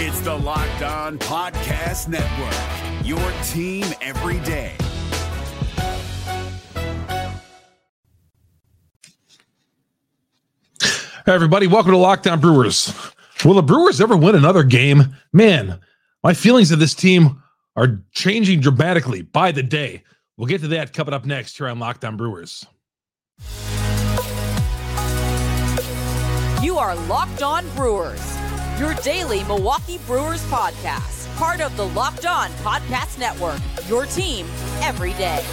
It's the Locked On Podcast Network, your team every day. Hey, everybody, welcome to Locked On Brewers. Will the Brewers ever win another game? Man, my feelings of this team are changing dramatically by the day. We'll get to that coming up next here on Locked On Brewers. You are Locked On Brewers, your daily Milwaukee Brewers podcast, part of the Locked On Podcast Network, your team every day.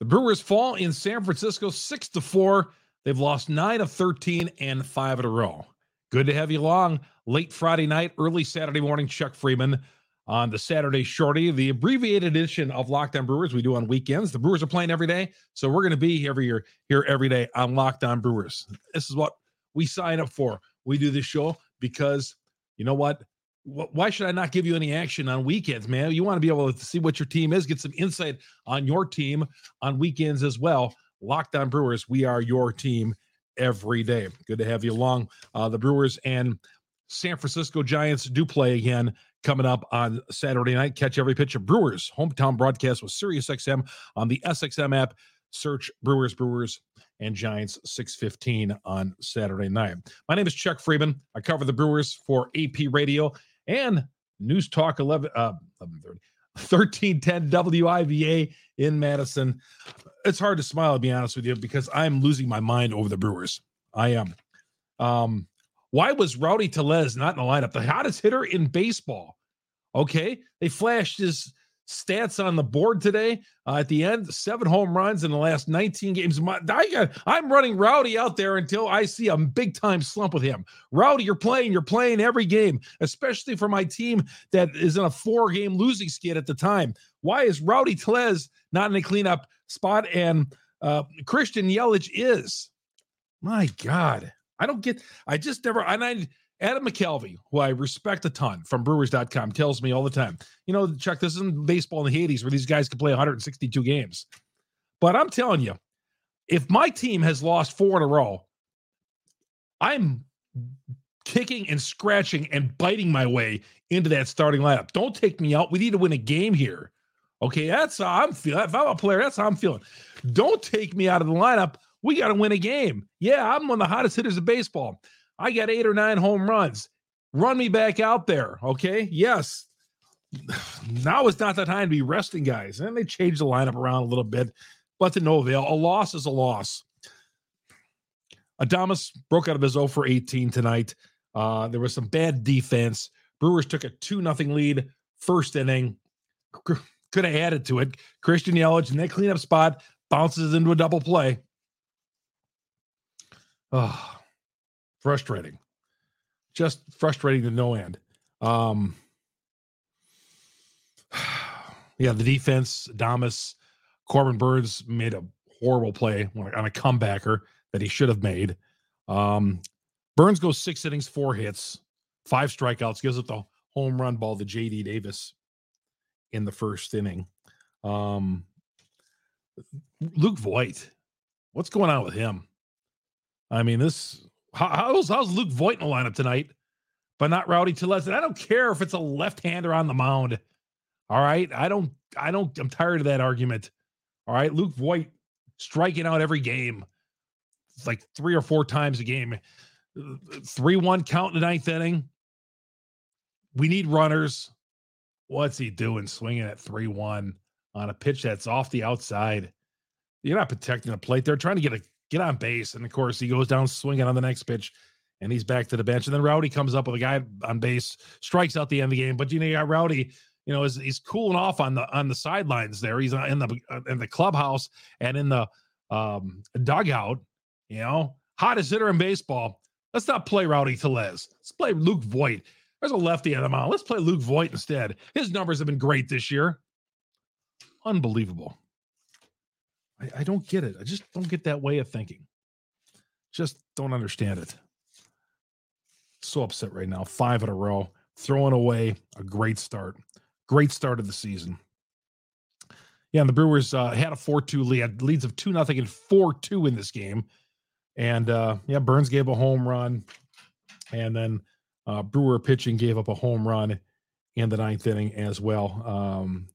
The Brewers fall in San Francisco 6 to 4. They've lost 9 of 13 and 5 in a row. Good to have you along late Friday night, early Saturday morning. Chuck Freimund on the Saturday Shorty, the abbreviated edition of Locked On Brewers we do on weekends. The Brewers are playing every day, so we're going to be every year here every day on Locked On Brewers. This is what we sign up for. We do this show because you know what? Why should I not give you any action on weekends, man? You want to be able to see what your team is, get some insight on your team on weekends as well. Locked On Brewers, we are your team every day. Good to have you along. Uh, the Brewers and San Francisco Giants do play again coming up on Saturday night. Catch every pitch of Brewers hometown broadcast with SiriusXM on the SXM app. Search Brewers, Brewers, and Giants 615 on Saturday night. My name is Chuck Freimund. I cover the Brewers for AP Radio and News Talk 11, uh, 1310 WIBA in Madison. It's hard to smile, to be honest with you, because I'm losing my mind over the Brewers. I am. Um, why was Rowdy Tellez not in the lineup? The hottest hitter in baseball. Okay. They flashed his stats on the board today uh, at the end seven home runs in the last 19 games My, I got, i'm running rowdy out there until i see a big time slump with him rowdy you're playing you're playing every game especially for my team that is in a four game losing skid at the time why is rowdy Tellez not in a cleanup spot and uh, christian yelich is my god i don't get i just never and i Adam McKelvey, who I respect a ton from Brewers.com, tells me all the time, you know, Chuck, this isn't baseball in the 80s where these guys could play 162 games. But I'm telling you, if my team has lost four in a row, I'm kicking and scratching and biting my way into that starting lineup. Don't take me out. We need to win a game here. Okay, that's how I'm feeling. If I'm a player, that's how I'm feeling. Don't take me out of the lineup. We got to win a game. Yeah, I'm one of the hottest hitters of baseball. I got eight or nine home runs. Run me back out there. Okay. Yes. Now is not the time to be resting guys. And they changed the lineup around a little bit, but to no avail. A loss is a loss. Adames broke out of his 0 for 18 tonight. Uh, there was some bad defense. Brewers took a 2 nothing lead first inning. Could have added to it. Christian Yelich in that cleanup spot bounces into a double play. Oh, frustrating. Just frustrating to no end. Um yeah the defense damas corbin Burnes made a horrible play on a comebacker that he should have made. Um burnes goes six innings four hits five strikeouts gives up the home run ball to jd davis in the first inning. Um luke voit what's going on with him i mean this how, how's, how's Luke Voit in the lineup tonight, but not Rowdy Tellez? And I don't care if it's a left-hander on the mound. All right, I don't, I don't. I'm tired of that argument. All right, Luke Voit striking out every game, like three or four times a game. Three-one count in the ninth inning. We need runners. What's he doing? Swinging at three-one on a pitch that's off the outside. You're not protecting the plate. They're trying to get a get on base. And of course, he goes down swinging on the next pitch and he's back to the bench. And then Rowdy comes up with a guy on base, strikes out the end of the game. But you know, you got Rowdy, you know, is he's cooling off on the on the sidelines there. He's in the in the clubhouse and in the um dugout, you know, hottest hitter in baseball. Let's not play Rowdy Tellez. Let's play Luke Voit. There's a lefty on the mound. Let's play Luke Voit instead. His numbers have been great this year. Unbelievable. I, I don't get it. I just don't get that way of thinking. Just don't understand it. So upset right now. Five in a row, throwing away a great start. Great start of the season. Yeah, and the Brewers uh, had a 4 2 lead, leads of 2 nothing and 4 2 in this game. And uh, yeah, Burnes gave a home run. And then uh, Brewer pitching gave up a home run in the ninth inning as well. Um,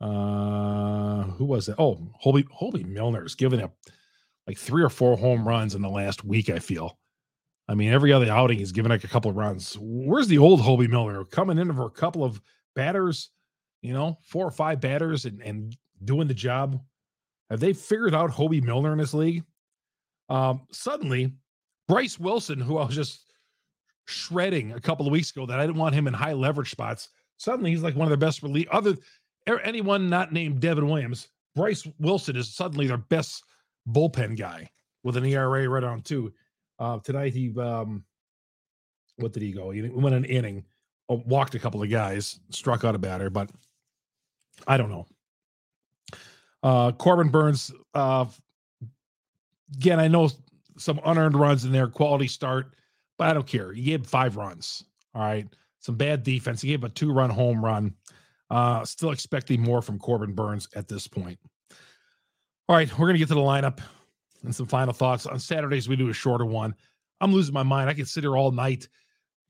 uh, who was it? Oh, Hoby, Hoby Milner's given up like three or four home runs in the last week, I feel. I mean, every other outing he's given like a couple of runs. Where's the old Hoby Milner coming in for a couple of batters, you know, four or five batters and, and doing the job? Have they figured out Hoby Milner in this league? Um, suddenly, Bryce Wilson, who I was just shredding a couple of weeks ago, that I didn't want him in high leverage spots. Suddenly, he's like one of the best relief. Other anyone not named Devin Williams, Bryce Wilson is suddenly their best bullpen guy with an ERA right on two. Uh, tonight he, um, what did he go? He went an inning, uh, walked a couple of guys, struck out a batter, but I don't know. Uh, Corbin Burnes, uh, again, I know some unearned runs in there, quality start, but I don't care. He gave five runs. All right. Some bad defense. He gave a two run home run. Uh, still expecting more from Corbin Burnes at this point. All right. We're going to get to the lineup and some final thoughts. On Saturdays, we do a shorter one. I'm losing my mind. I can sit here all night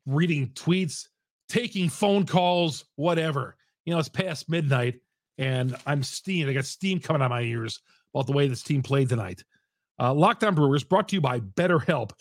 reading tweets, taking phone calls, whatever. You know, it's past midnight and I'm steamed. I got steam coming out of my ears about the way this team played tonight. Uh, Locked On Brewers brought to you by BetterHelp.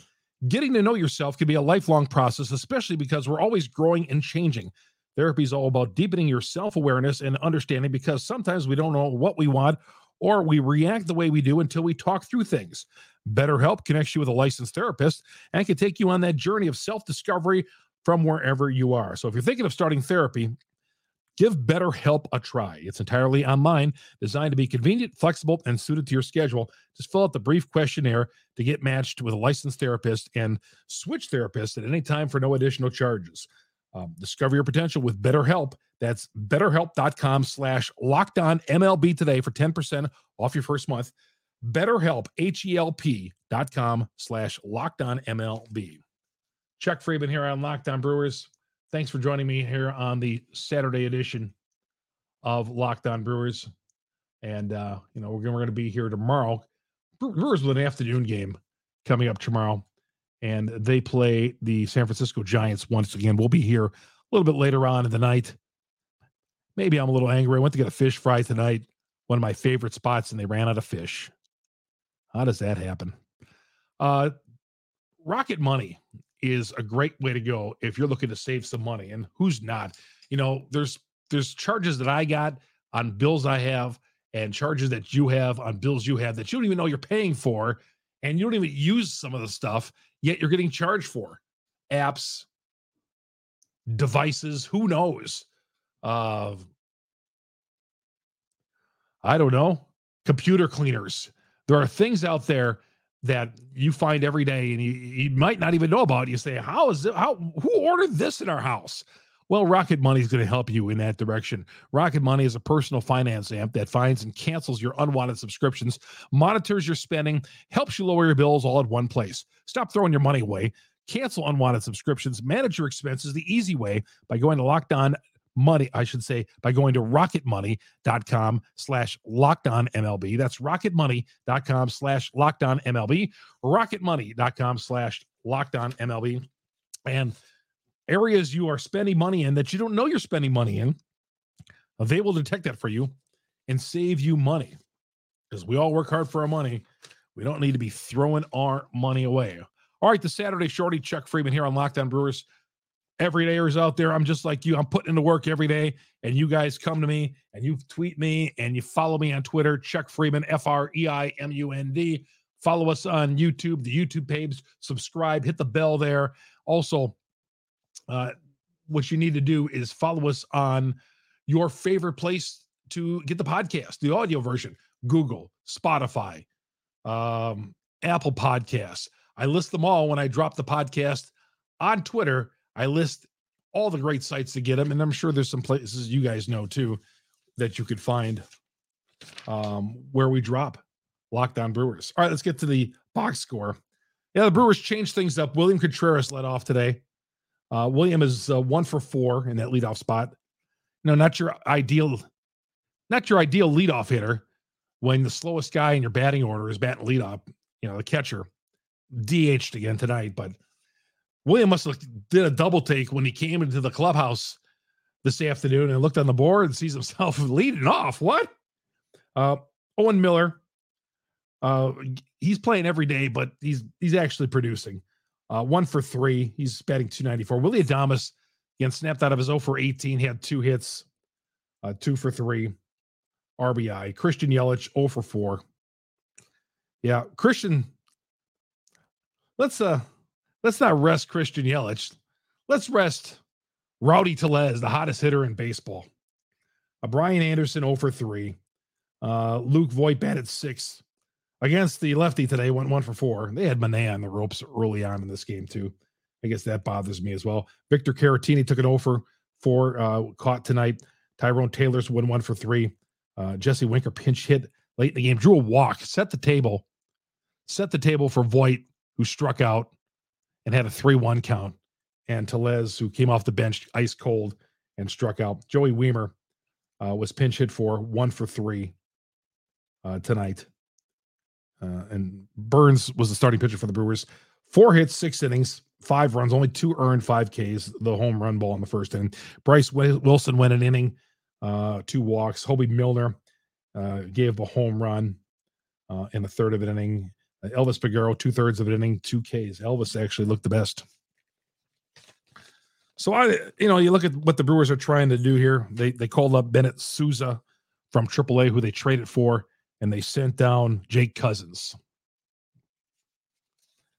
Getting to know yourself can be a lifelong process, especially because we're always growing and changing. Therapy is all about deepening your self awareness and understanding because sometimes we don't know what we want or we react the way we do until we talk through things. BetterHelp connects you with a licensed therapist and can take you on that journey of self discovery from wherever you are. So if you're thinking of starting therapy, Give BetterHelp a try. It's entirely online, designed to be convenient, flexible, and suited to your schedule. Just fill out the brief questionnaire to get matched with a licensed therapist and switch therapists at any time for no additional charges. Um, discover your potential with BetterHelp. That's betterhelp.com slash locked on MLB today for 10% off your first month. BetterHelp, H-E-L-P dot com slash locked on MLB. Chuck Freimund here on Locked On Brewers. Thanks for joining me here on the Saturday edition of Locked On Brewers. And, uh, you know, we're, we're going to be here tomorrow. Brewers with an afternoon game coming up tomorrow. And they play the San Francisco Giants once again. We'll be here a little bit later on in the night. Maybe I'm a little angry. I went to get a fish fry tonight, one of my favorite spots, and they ran out of fish. How does that happen? Uh, Rocket Money is a great way to go if you're looking to save some money. And who's not? You know, there's there's charges that I got on bills I have and charges that you have on bills you have that you don't even know you're paying for and you don't even use some of the stuff yet you're getting charged for apps devices who knows uh i don't know computer cleaners there are things out there that you find every day and you, you might not even know about. You say, How is it? How who ordered this in our house? Well, Rocket Money is going to help you in that direction. Rocket Money is a personal finance app that finds and cancels your unwanted subscriptions, monitors your spending, helps you lower your bills all at one place. Stop throwing your money away. Cancel unwanted subscriptions, manage your expenses the easy way by going to Locked On money, I should say, by going to rocketmoney.com slash locked on MLB. That's rocketmoney.com slash locked on MLB, rocketmoney.com slash locked on MLB. And areas you are spending money in that you don't know you're spending money in, they will detect that for you and save you money because we all work hard for our money. We don't need to be throwing our money away. All right, the Saturday Shorty, Chuck Freimund here on Locked On Brewers everydayers out there. I'm just like you. I'm putting into work every day, and you guys come to me and you tweet me and you follow me on Twitter, Chuck Freimund, F R E I M U N D. Follow us on YouTube, the YouTube page, subscribe, hit the bell there. Also, uh, what you need to do is follow us on your favorite place to get the podcast, the audio version Google, Spotify, um, Apple Podcasts. I list them all when I drop the podcast on Twitter I list all the great sites to get them, and I'm sure there's some places you guys know too that you could find um, where we drop Locked On Brewers. All right, let's get to the box score. Yeah, the Brewers changed things up. William Contreras led off today. Uh, William is uh, one for four in that leadoff spot. No, not your ideal not your ideal leadoff hitter when the slowest guy in your batting order is batting leadoff, you know, the catcher, DH'd again tonight. But William must have did a double take when he came into the clubhouse this afternoon and looked on the board and sees himself leading off. What? Uh, Owen Miller, uh, he's playing every day, but he's he's actually producing. Uh, one for three. He's batting 294. Willy Adames, again, snapped out of his 0 for 18, had two hits, uh, two for three. RBI. Christian Yelich 0 for 4. Yeah, Christian. Let's uh let's not rest Christian Yelich. Let's rest Rowdy Tellez, the hottest hitter in baseball. Uh, Brian Anderson 0 for 3. Uh, Luke Voit batted six against the lefty today, went one for four. They had Manaea on the ropes early on in this game, too. I guess that bothers me as well. Victor Caratini took an over four, uh, caught tonight. Tyrone Taylor's win one for three. Uh, Jesse Winker pinch hit late in the game, drew a walk, set the table, set the table for Voit, who struck out and had a 3 1 count. And Tellez, who came off the bench ice cold and struck out. Joey Wiemer uh, was pinch hit for one for three uh, tonight. Uh, and Burnes was the starting pitcher for the Brewers. Four hits, six innings, five runs, only two earned, five Ks, the home run ball in the first inning. Bryce Wilson went an inning, uh, two walks. Hoby Milner uh, gave a home run uh, in the third of an inning. Elvis Peguero, two thirds of an inning, two Ks. Elvis actually looked the best. So I, you know, you look at what the Brewers are trying to do here. They they called up Bennett Sousa from AAA, who they traded for, and they sent down Jake Cousins.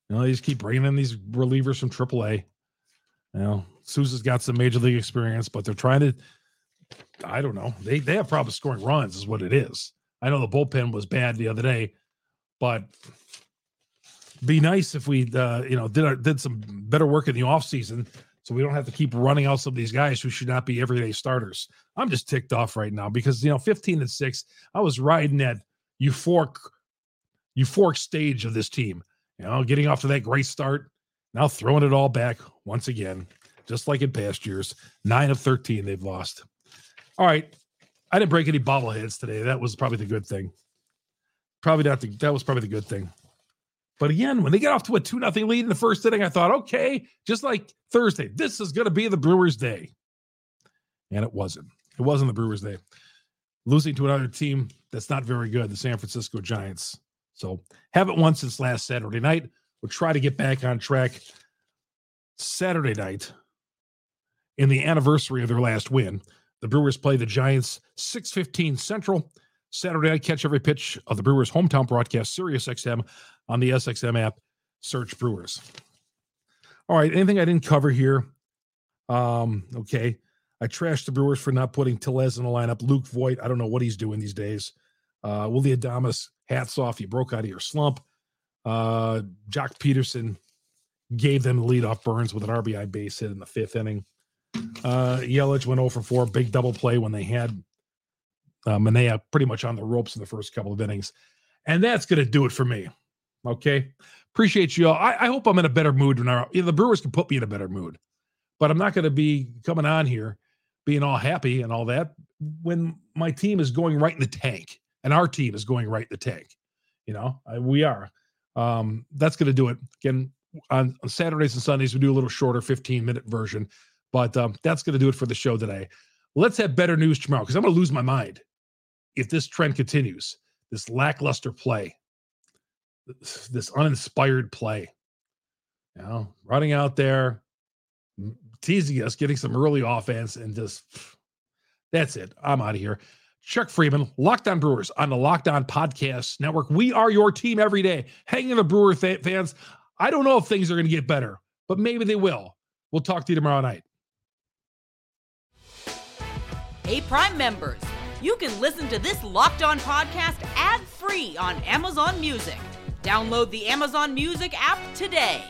You know, they just keep bringing in these relievers from AAA. You know, Sousa's got some major league experience, but they're trying to I don't know. They they have problems scoring runs, is what it is. I know the bullpen was bad the other day, but be nice if we uh, you know did our, did some better work in the offseason so we don't have to keep running out some of these guys who should not be everyday starters. I'm just ticked off right now because you know 15 and 6, I was riding that euphoric euphoric stage of this team. You know, getting off to that great start, now throwing it all back once again, just like in past years. 9 of 13 they've lost. All right. I didn't break any bobbleheads today. That was probably the good thing. Probably not the, that was probably the good thing. But again, when they get off to a 2 nothing lead in the first inning, I thought, okay, just like Thursday, this is going to be the Brewers' day. And it wasn't. It wasn't the Brewers' day. Losing to another team that's not very good, the San Francisco Giants. So haven't won since last Saturday night. We'll try to get back on track Saturday night in the anniversary of their last win. The Brewers play the Giants 6:15 Central Saturday night. Catch every pitch of the Brewers' hometown broadcast, Sirius XM, on the SXM app. Search Brewers. All right. Anything I didn't cover here? Um, okay. I trashed the Brewers for not putting Tellez in the lineup. Luke Voit, I don't know what he's doing these days. Uh, Willy Adames, hats off. You broke out of your slump. Uh, Joc Pederson gave them the lead off Burnes with an RBI base hit in the fifth inning. Uh, Yelich went over 4, big double play when they had uh, Manaea pretty much on the ropes in the first couple of innings. And that's going to do it for me. Okay. Appreciate you all. I, I hope I'm in a better mood our, you know, the Brewers can put me in a better mood, but I'm not going to be coming on here being all happy and all that when my team is going right in the tank and our team is going right in the tank. You know, I, we are. Um, that's going to do it. Again, on, on Saturdays and Sundays, we do a little shorter 15 minute version. But um, that's going to do it for the show today. Let's have better news tomorrow because I'm going to lose my mind if this trend continues. This lackluster play, this, this uninspired play. You know, running out there, teasing us, getting some early offense, and just that's it. I'm out of here. Chuck Freimund, Locked On Brewers on the Locked On Podcast Network. We are your team every day. Hanging the Brewer fans. I don't know if things are going to get better, but maybe they will. We'll talk to you tomorrow night. Hey, Prime members, you can listen to this locked on podcast ad free on Amazon Music. Download the Amazon Music app today.